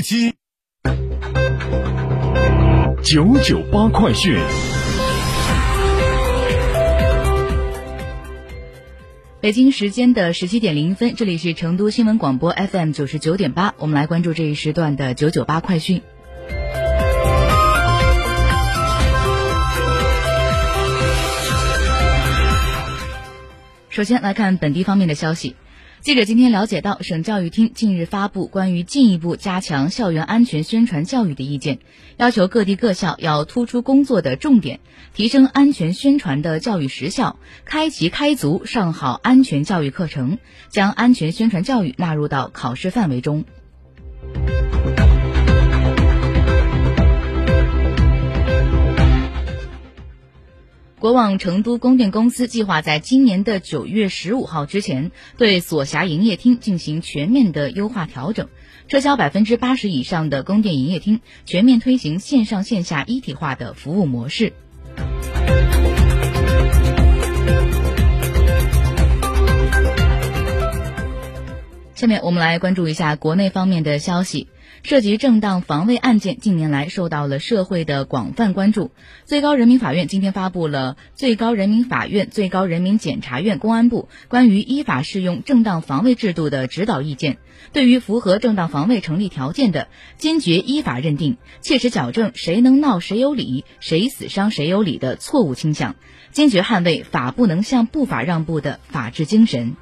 七。九九八快讯。北京时间的十七点零分，这里是成都新闻广播 FM 九十九点八，我们来关注这一时段的九九八快讯。首先来看本地方面的消息。记者今天了解到，省教育厅近日发布关于进一步加强校园安全宣传教育的意见，要求各地各校要突出工作的重点，提升安全宣传的教育实效，开齐开足上好安全教育课程，将安全宣传教育纳入到考试范围中。国网成都供电公司计划在今年的九月十五号之前，对所辖营业厅进行全面的优化调整，撤销百分之八十以上的供电营业厅，全面推行线上线下一体化的服务模式。下面我们来关注一下国内方面的消息。涉及正当防卫案件近年来受到了社会的广泛关注。最高人民法院今天发布了最高人民法院、最高人民检察院、公安部关于依法适用正当防卫制度的指导意见。对于符合正当防卫成立条件的，坚决依法认定，切实矫正谁能闹谁有理、谁死伤谁有理的错误倾向，坚决捍卫法不能向不法让步的法治精神。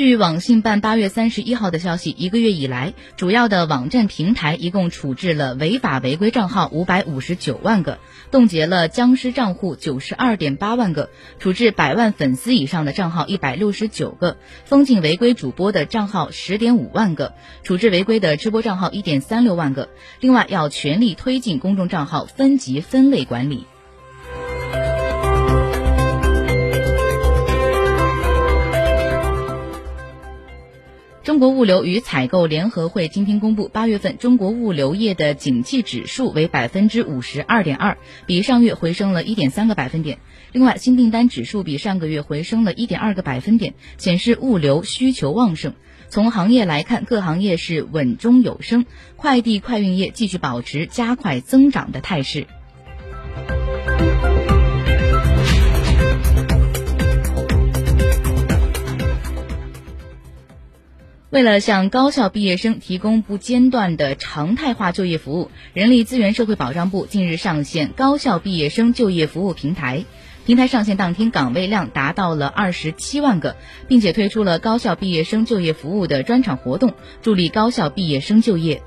据网信办八月三十一号的消息，一个月以来，主要的网站平台一共处置了违法违规账号五百五十九万个，冻结了僵尸账户九十二点八万个，处置百万粉丝以上的账号一百六十九个，封禁违规主播的账号十点五万个，处置违规的直播账号一点三六万个。另外，要全力推进公众账号分级分类管理。中国物流与采购联合会今天公布，八月份中国物流业的景气指数为百分之五十二点二，比上月回升了一点三个百分点。另外，新订单指数比上个月回升了一点二个百分点，显示物流需求旺盛。从行业来看，各行业是稳中有升，快递快运业继续保持加快增长的态势。为了向高校毕业生提供不间断的常态化就业服务，人力资源社会保障部近日上线高校毕业生就业服务平台。平台上线当天岗位量达到了二十七万个，并且推出了高校毕业生就业服务的专场活动，助力高校毕业生就业。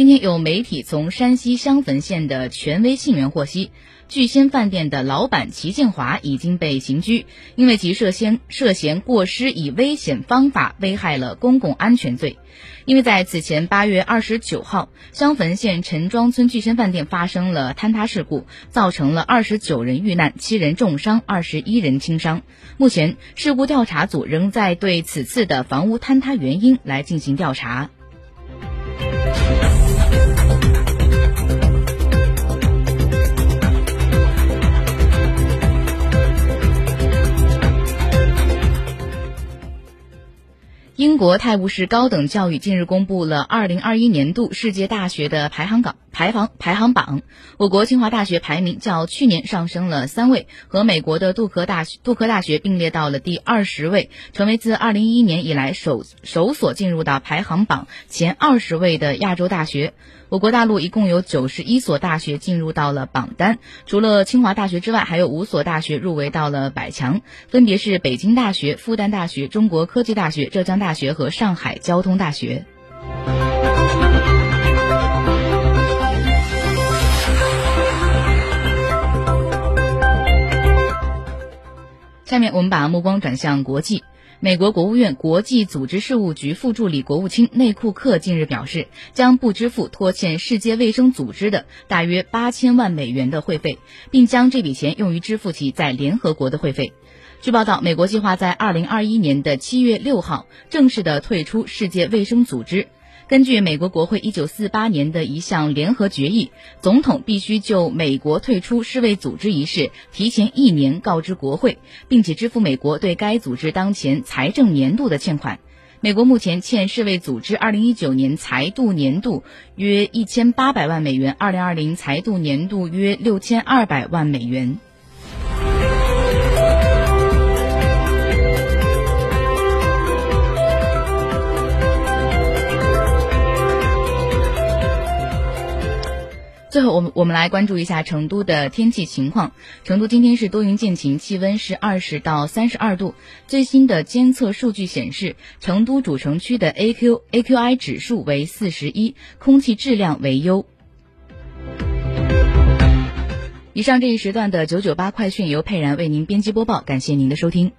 今天有媒体从山西襄汾县的权威信源获悉，聚仙饭店的老板齐建华已经被刑拘，因为其涉嫌涉嫌过失以危险方法危害了公共安全罪。因为在此前八月二十九号，襄汾县陈庄村聚仙饭店发生了坍塌事故，造成了二十九人遇难，七人重伤，二十一人轻伤。目前，事故调查组仍在对此次的房屋坍塌原因来进行调查。英国泰晤士高等教育近日公布了2021年度世界大学的排行榜，排行排行榜。我国清华大学排名较去年上升了三位，和美国的杜克大学杜克大学并列到了第二十位，成为自2011年以来首首所进入到排行榜前二十位的亚洲大学。我国大陆一共有九十一所大学进入到了榜单，除了清华大学之外，还有五所大学入围到了百强，分别是北京大学、复旦大学、中国科技大学、浙江大学和上海交通大学。下面我们把目光转向国际。美国国务院国际组织事务局副助理国务卿内库克近日表示，将不支付拖欠世界卫生组织的大约八千万美元的会费，并将这笔钱用于支付其在联合国的会费。据报道，美国计划在二零二一年的七月六号正式的退出世界卫生组织。根据美国国会一九四八年的一项联合决议，总统必须就美国退出世卫组织一事提前一年告知国会，并且支付美国对该组织当前财政年度的欠款。美国目前欠世卫组织二零一九年财度年度约一千八百万美元，二零二零财度年度约六千二百万美元。我们来关注一下成都的天气情况。成都今天是多云见晴，气温是二十到三十二度。最新的监测数据显示，成都主城区的 AQ AQI 指数为四十一，空气质量为优。以上这一时段的九九八快讯由佩然为您编辑播报，感谢您的收听。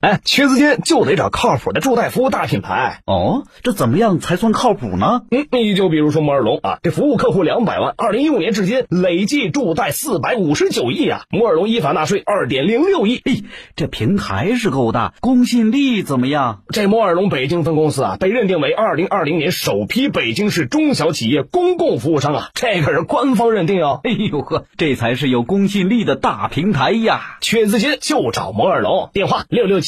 哎，缺资金就得找靠谱的助贷服务大品牌哦。这怎么样才算靠谱呢？嗯，你就比如说摩尔龙啊，这服务客户两百万，二零一五年至今累计助贷四百五十九亿啊，摩尔龙依法纳税二点零六亿。嘿，这平台是够大，公信力怎么样？这摩尔龙北京分公司啊，被认定为二零二零年首批北京市中小企业公共服务商啊，这可是官方认定哦。哎呦呵，这才是有公信力的大平台呀！缺资金就找摩尔龙，电话六六七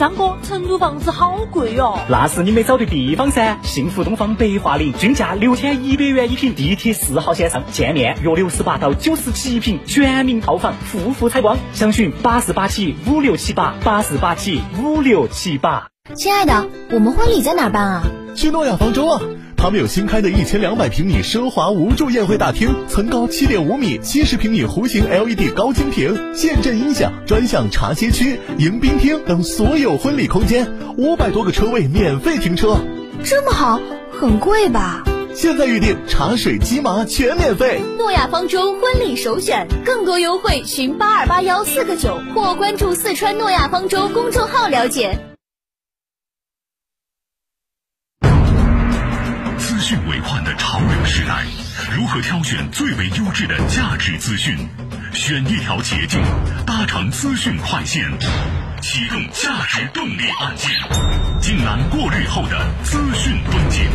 张哥，成都房子好贵哟、那是你没找对地方噻！幸福东方白桦林均价六千一百元一平，地铁四号线上，见面约六十八到九十七平，全民套房，户户采光。详询八四八七五六七八八四八七五六七八。亲爱的，我们婚礼在哪儿办啊？去诺亚方舟啊！他们有新开的一千两百平米奢华无柱宴会大厅，层高七点五米，七十平米弧形 LED 高清屏，现阵音响，专项茶歇区、迎宾厅等所有婚礼空间，五百多个车位免费停车。这么好，很贵吧？现在预定茶水鸡麻全免费。诺亚方舟婚礼首选，更多优惠询八二八幺四个九或关注四川诺亚方舟公众号了解。讯为患的潮流时代，如何挑选最为优质的价值资讯？选一条捷径，搭乘资讯快线，启动价值动力按键，尽然过滤后的资讯风景。